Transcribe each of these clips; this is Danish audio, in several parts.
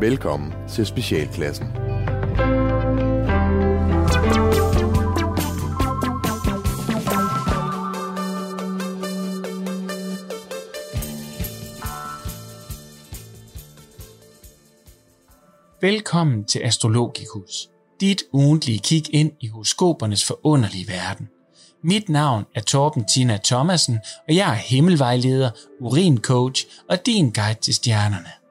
Velkommen til Specialklassen. Velkommen til Astrologikus, dit ugentlige kig ind i horoskopernes forunderlige verden. Mit navn er Torben Tina Thomasen, og jeg er himmelvejleder, urincoach og din guide til stjernerne.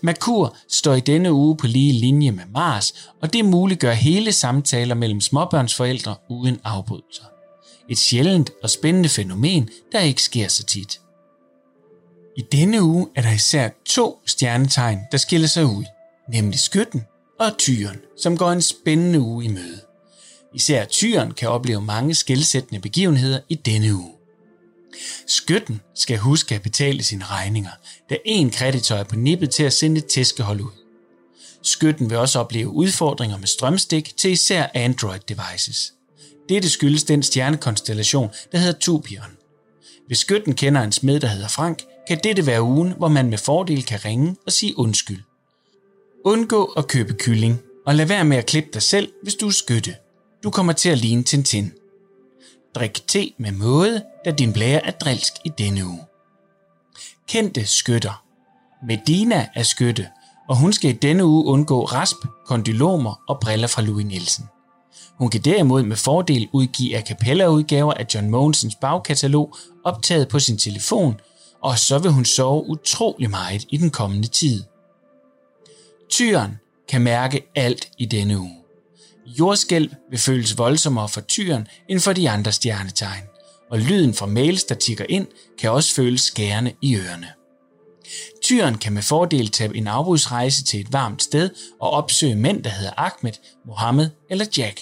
Merkur står i denne uge på lige linje med Mars, og det muliggør hele samtaler mellem småbørnsforældre uden afbrydelser. Et sjældent og spændende fænomen, der ikke sker så tit. I denne uge er der især to stjernetegn, der skiller sig ud, nemlig skytten og tyren, som går en spændende uge i møde. Især tyren kan opleve mange skældsættende begivenheder i denne uge. Skytten skal huske at betale sine regninger, da en kreditor er på nippet til at sende et tæskehold ud. Skytten vil også opleve udfordringer med strømstik til især Android-devices. Dette skyldes den stjernekonstellation, der hedder Tupion. Hvis skytten kender en smed, der hedder Frank, kan dette være ugen, hvor man med fordel kan ringe og sige undskyld. Undgå at købe kylling, og lad være med at klippe dig selv, hvis du er skytte. Du kommer til at ligne Tintin. Drik te med måde, da din blære er drilsk i denne uge. Kendte skytter. Medina er skytte, og hun skal i denne uge undgå rasp, kondylomer og briller fra Louis Nielsen. Hun kan derimod med fordel udgive a cappella-udgaver af John Mogensens bagkatalog optaget på sin telefon, og så vil hun sove utrolig meget i den kommende tid. Tyren kan mærke alt i denne uge. Jordskælv vil føles voldsommere for tyren end for de andre stjernetegn, og lyden fra mails, der tigger ind, kan også føles skærende i ørerne. Tyren kan med fordel tage en afbudsrejse til et varmt sted og opsøge mænd, der hedder Ahmed, Mohammed eller Jack.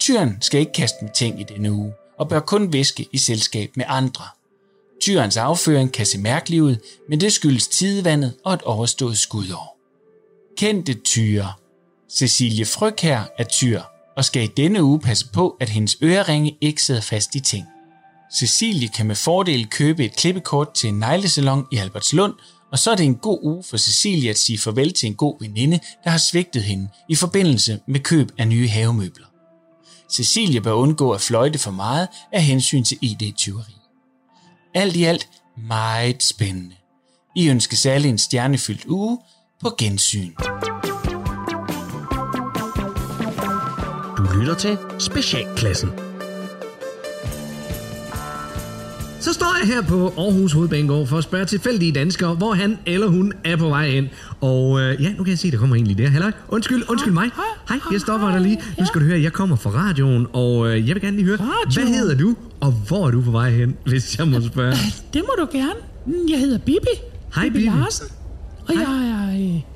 Tyren skal ikke kaste med ting i denne uge, og bør kun viske i selskab med andre. Tyrens afføring kan se mærkelig ud, men det skyldes tidevandet og et overstået skudår. Kendte tyre Cecilie Frøkær er tyr og skal i denne uge passe på, at hendes øreringe ikke sidder fast i ting. Cecilie kan med fordel købe et klippekort til en neglesalon i Albertslund, og så er det en god uge for Cecilie at sige farvel til en god veninde, der har svigtet hende i forbindelse med køb af nye havemøbler. Cecilie bør undgå at fløjte for meget af hensyn til ID-tyveri. Alt i alt meget spændende. I ønsker særlig en stjernefyldt uge på gensyn. Lytter til Specialklassen. Så står jeg her på Aarhus Hovedbanegård for at spørge tilfældige danskere, hvor han eller hun er på vej hen. Og øh, ja, nu kan jeg se, der kommer egentlig der. Halløj, undskyld, undskyld mig. Hej, jeg stopper dig lige. Nu skal du høre, jeg kommer fra radioen, og øh, jeg vil gerne lige høre, hvad hedder du, og hvor er du på vej hen, hvis jeg må spørge? Det må du gerne. Jeg hedder Bibi. Hej, Bibi. Larsen. Og Hej. jeg er øh,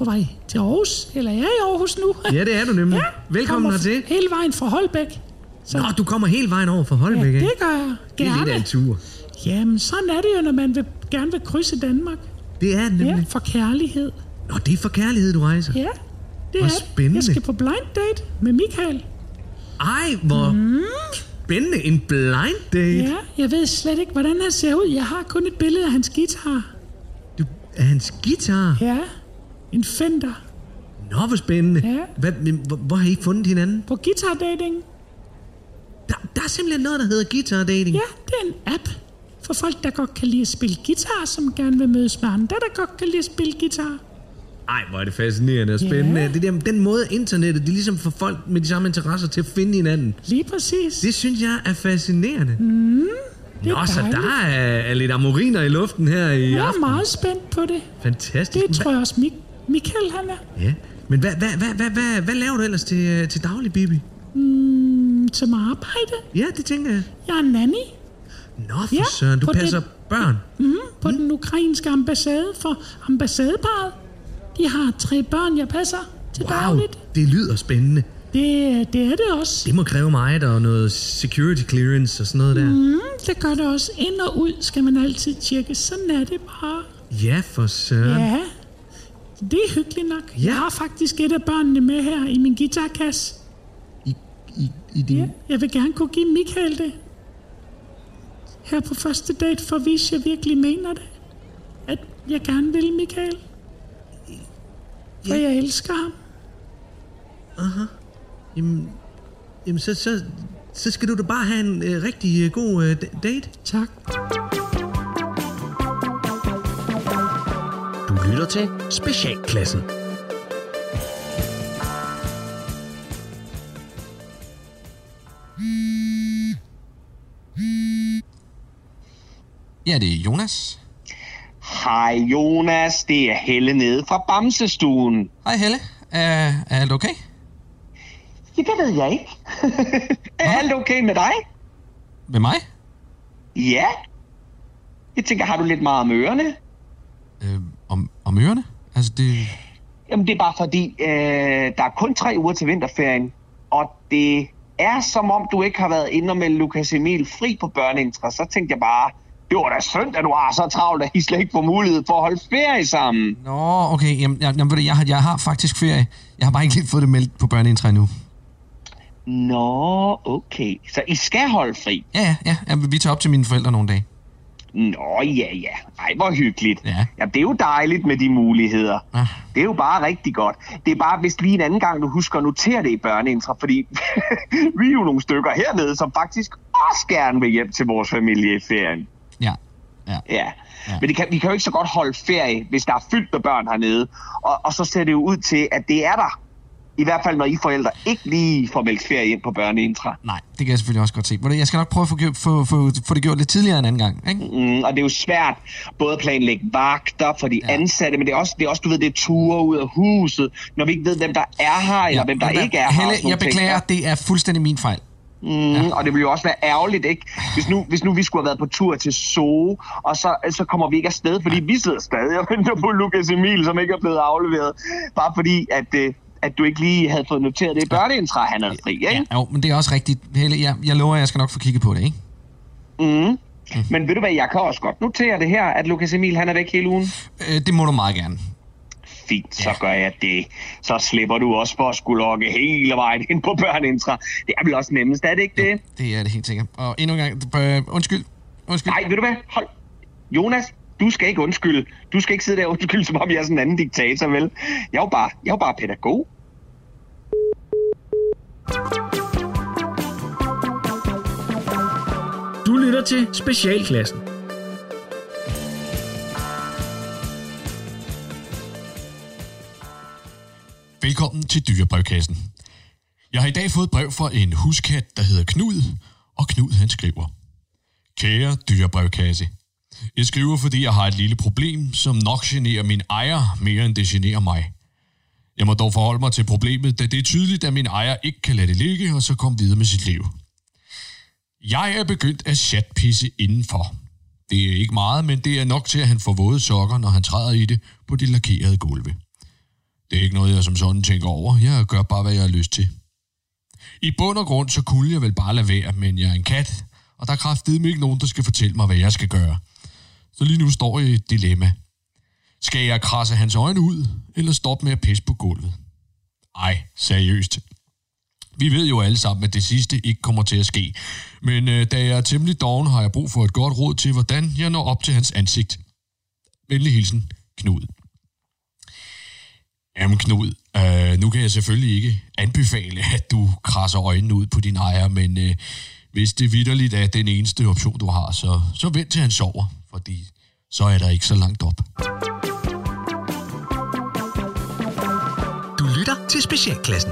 på vej til Aarhus. Eller jeg er i Aarhus nu. Ja, det er du nemlig. Ja, Velkommen hertil. Hele vejen fra Holbæk. Så, Nå, du kommer hele vejen over fra ja, Holbæk, ikke? det gør jeg Det er lidt af gerne. en tur. Jamen, sådan er det jo, når man vil, gerne vil krydse Danmark. Det er det Ja, nemlig. for kærlighed. Nå, det er for kærlighed, du rejser. Ja, det Hvor er spændende. Jeg skal på blind date med Michael. Ej, hvor Mm. spændende. En blind date. Ja, jeg ved slet ikke, hvordan han ser ud. Jeg har kun et billede af hans guitar. Du, er hans guitar? Ja, en Fender. Nå, hvor spændende. Ja. Hvad, men, hvor, hvor har I fundet hinanden? På guitar dating. Der, der er simpelthen noget, der hedder guitar dating. Ja, det er en app for folk, der godt kan lide at spille guitar, som gerne vil mødes med andre, der godt kan lide at spille guitar. Ej, hvor er det fascinerende og spændende. Ja. Det der, den måde, internettet, det er ligesom for folk med de samme interesser til at finde hinanden. Lige præcis. Det synes jeg er fascinerende. Mm, det er Nå, så dejligt. der er, er lidt amoriner i luften her i Jeg er aften. meget spændt på det. Fantastisk. Det tror jeg også, Mik- Michael han er. Ja. Men hvad, hvad, hvad, hvad, hvad, hvad laver du ellers til, øh, til daglig, Bibi? Mm, som arbejde. Ja, det tænker jeg. Jeg er nanny Nå, for Ja, søren, du passer det- børn. mm, på mm. den ukrainske ambassade for ambassadeparet. De har tre børn, jeg passer til Wow, dagligt. det lyder spændende. Det, det er det også. Det må kræve meget og noget security clearance og sådan noget der. Mm, det gør det også. Ind og ud skal man altid tjekke. Sådan er det bare. Ja, for søren. Ja, det er hyggeligt nok. Ja. Jeg har faktisk et af børnene med her i min guitarkasse. I, i, i din... Ja, jeg vil gerne kunne give Michael det. Her på første date, for at vise, at jeg virkelig mener det. At jeg gerne vil, Michael. For jeg elsker ham. Jamen, jamen så, så, så skal du da bare have en øh, rigtig øh, god øh, date. Tak. Lytter til Specialklassen. Ja, det er Jonas. Hej Jonas, det er Helle nede fra Bamsestuen. Hej Helle. Er, er alt okay? Ja, det ved jeg ikke. er alt okay med dig? Med mig? Ja. Jeg tænker, har du lidt meget om ørerne? Om, ørerne? Altså, det... Jamen, det er bare fordi, øh, der er kun tre uger til vinterferien, og det er som om, du ikke har været inde og melde Lukas Emil fri på børneintra. Så tænkte jeg bare, det var da synd, at du har så travlt, at I slet ikke får mulighed for at holde ferie sammen. Nå, okay. Jamen, jeg, jamen, jeg, har, jeg har faktisk ferie. Jeg har bare ikke lige fået det meldt på børneintra endnu. Nå, okay. Så I skal holde fri? Ja, ja, ja. Vi tager op til mine forældre nogle dage. Nå, ja, ja. Ej, hvor hyggeligt. Ja. ja det er jo dejligt med de muligheder. Ah. Det er jo bare rigtig godt. Det er bare, hvis lige en anden gang, du husker at notere det i børneintra, fordi vi er jo nogle stykker hernede, som faktisk også gerne vil hjem til vores familie i ferien. Ja. Ja. Ja. Ja. ja. Men det kan, vi kan jo ikke så godt holde ferie, hvis der er fyldt med børn hernede. Og, og så ser det jo ud til, at det er der. I hvert fald, når I forældre ikke lige får meldt ferie ind på børneintra. Nej, det kan jeg selvfølgelig også godt se. Du, Jeg skal nok prøve at få, få, få, få det gjort lidt tidligere en anden gang, ikke? Mm, og det er jo svært både at planlægge vagter for de ja. ansatte, men det er, også, det er også, du ved, det er ture ud af huset, når vi ikke ved, hvem der er her, eller hvem der du ikke er her. Helle, jeg nogle ting. beklager, det er fuldstændig min fejl. Mm, ja. Og det ville jo også være ærgerligt, ikke? Hvis nu, hvis nu vi skulle have været på tur til Zoo, og så, så kommer vi ikke afsted, fordi vi sidder stadig og venter på Lukas Emil, som ikke er blevet afleveret. Bare fordi, at, øh, at du ikke lige havde fået noteret det i børneintra, han havde fri, ikke? Ja, jo, men det er også rigtigt. Helle, jeg, jeg lover, at jeg skal nok få kigget på det, ikke? Mm. Men ved du hvad, jeg kan også godt notere det her, at Lukas Emil han er væk hele ugen. Øh, det må du meget gerne. Fint, så gør jeg det. Så slipper du også for at skulle logge hele vejen ind på børneintra. Det er vel også nemmest, er det ikke det? Det er det helt sikkert. Og endnu en gang, øh, undskyld. Undskyld. Nej, ved du hvad? Hold. Jonas, du skal ikke undskylde. Du skal ikke sidde der og undskylde, som om jeg er sådan en anden diktator, vel? Jeg er jo bare, jeg er jo bare pædagog. Du lytter til Specialklassen. Velkommen til Dyrebrevkassen. Jeg har i dag fået et brev fra en huskat, der hedder Knud, og Knud han skriver. Kære Dyrebrevkasse. Jeg skriver, fordi jeg har et lille problem, som nok generer min ejer mere end det generer mig. Jeg må dog forholde mig til problemet, da det er tydeligt, at min ejer ikke kan lade det ligge, og så komme videre med sit liv. Jeg er begyndt at chatpisse indenfor. Det er ikke meget, men det er nok til, at han får våde sokker, når han træder i det på det lakerede gulve. Det er ikke noget, jeg som sådan tænker over. Jeg gør bare, hvad jeg har lyst til. I bund og grund, så kunne jeg vel bare lade være, men jeg er en kat, og der er kraftedeme ikke nogen, der skal fortælle mig, hvad jeg skal gøre. Så lige nu står jeg i et dilemma. Skal jeg krasse hans øjne ud, eller stoppe med at pisse på gulvet? Ej, seriøst. Vi ved jo alle sammen, at det sidste ikke kommer til at ske. Men øh, da jeg er temmelig doven, har jeg brug for et godt råd til, hvordan jeg når op til hans ansigt. Venlig hilsen, Knud. Jamen Knud, øh, nu kan jeg selvfølgelig ikke anbefale, at du krasser øjnene ud på din ejer, men øh, hvis det vidderligt er den eneste option, du har, så, så vent til han sover, fordi så er der ikke så langt op. Du lytter til Specialklassen.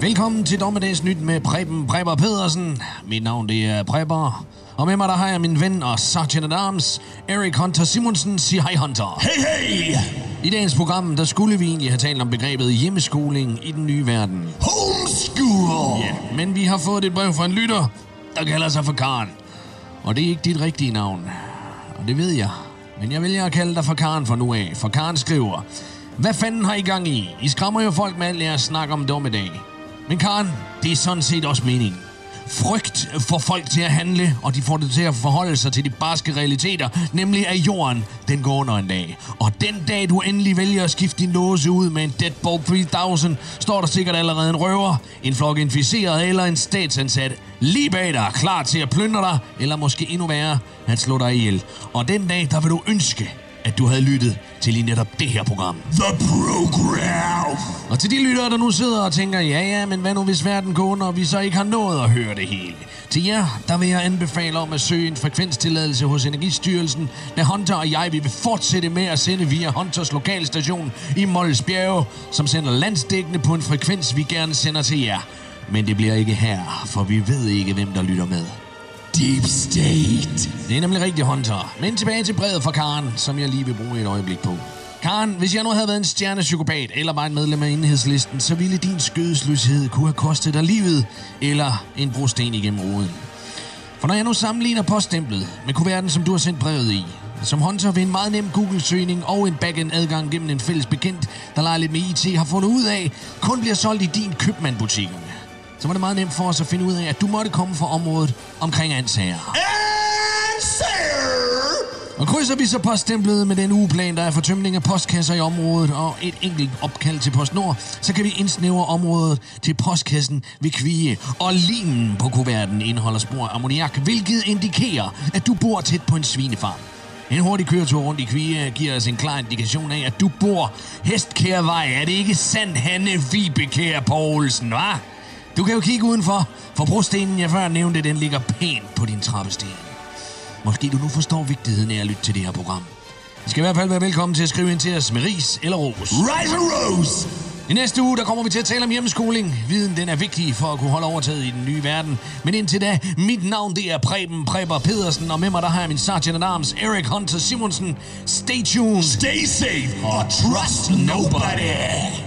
Velkommen til Dommedags Nyt med Preben Prepper Pedersen. Mit navn det er Prepper. Og med mig der har jeg min ven og Sergeant at Arms, Erik Hunter Simonsen. Sig hej Hunter. Hey hey! I dagens program, der skulle vi egentlig have talt om begrebet hjemmeskoling i den nye verden. Homeschool! Ja, men vi har fået et brev fra en lytter, der kalder sig for Karen. Og det er ikke dit rigtige navn. Og det ved jeg. Men jeg vælger at kalde dig for Karen for nu af, for Karen skriver... Hvad fanden har I gang i? I skræmmer jo folk med alt jeres snak om dommedag. Men Karen, det er sådan set også meningen. Frygt får folk til at handle, og de får det til at forholde sig til de barske realiteter, nemlig at jorden, den går under en dag. Og den dag, du endelig vælger at skifte din låse ud med en Deadbolt 3000, står der sikkert allerede en røver, en flok inficeret eller en statsansat lige bag dig, klar til at plyndre dig, eller måske endnu værre, at slå dig ihjel. Og den dag, der vil du ønske, at du havde lyttet til lige netop det her program. The Program! Og til de lyttere, der nu sidder og tænker, ja ja, men hvad nu hvis verden går under, og vi så ikke har nået at høre det hele? Til jer, der vil jeg anbefale om at søge en frekvenstilladelse hos Energistyrelsen, da Hunter og jeg vi vil fortsætte med at sende via Hunters lokalstation i Mols Bjerge, som sender landsdækkende på en frekvens, vi gerne sender til jer. Men det bliver ikke her, for vi ved ikke, hvem der lytter med. Deep State. Det er nemlig rigtig Hunter. Men tilbage til brevet fra Karen, som jeg lige vil bruge et øjeblik på. Karen, hvis jeg nu havde været en stjernepsykopat eller bare en medlem af enhedslisten, så ville din skødesløshed kunne have kostet dig livet eller en brosten igennem roden. For når jeg nu sammenligner poststemplet med kuverten, som du har sendt brevet i, som Hunter ved en meget nem Google-søgning og en backend-adgang gennem en fælles bekendt, der leger lidt med IT, har fundet ud af, kun bliver solgt i din købmandbutikkerne, så var det meget nemt for os at finde ud af, at du måtte komme fra området omkring ansager. Og krydser vi så poststemplet med den ugeplan, der er for tømning af postkasser i området og et enkelt opkald til PostNord, så kan vi indsnævre området til postkassen ved Kvie. Og linen på kuverten indeholder spor af ammoniak, hvilket indikerer, at du bor tæt på en svinefarm. En hurtig køretur rundt i Kvie giver os en klar indikation af, at du bor Hestkærvej. Er det ikke sandt, Hanne Vibekær Poulsen, hva'? Du kan jo kigge udenfor, for brostenen, jeg før nævnte, den ligger pænt på din trappesten. Måske du nu forstår vigtigheden af at lytte til det her program. I skal i hvert fald være velkommen til at skrive ind til os med ris eller ros. Rise and Rose! I næste uge, der kommer vi til at tale om hjemmeskoling. Viden, den er vigtig for at kunne holde overtaget i den nye verden. Men indtil da, mit navn det er Preben Preber Pedersen, og med mig der har jeg min sergeant at arms, Erik Hunter Simonsen. Stay tuned. Stay safe or trust nobody.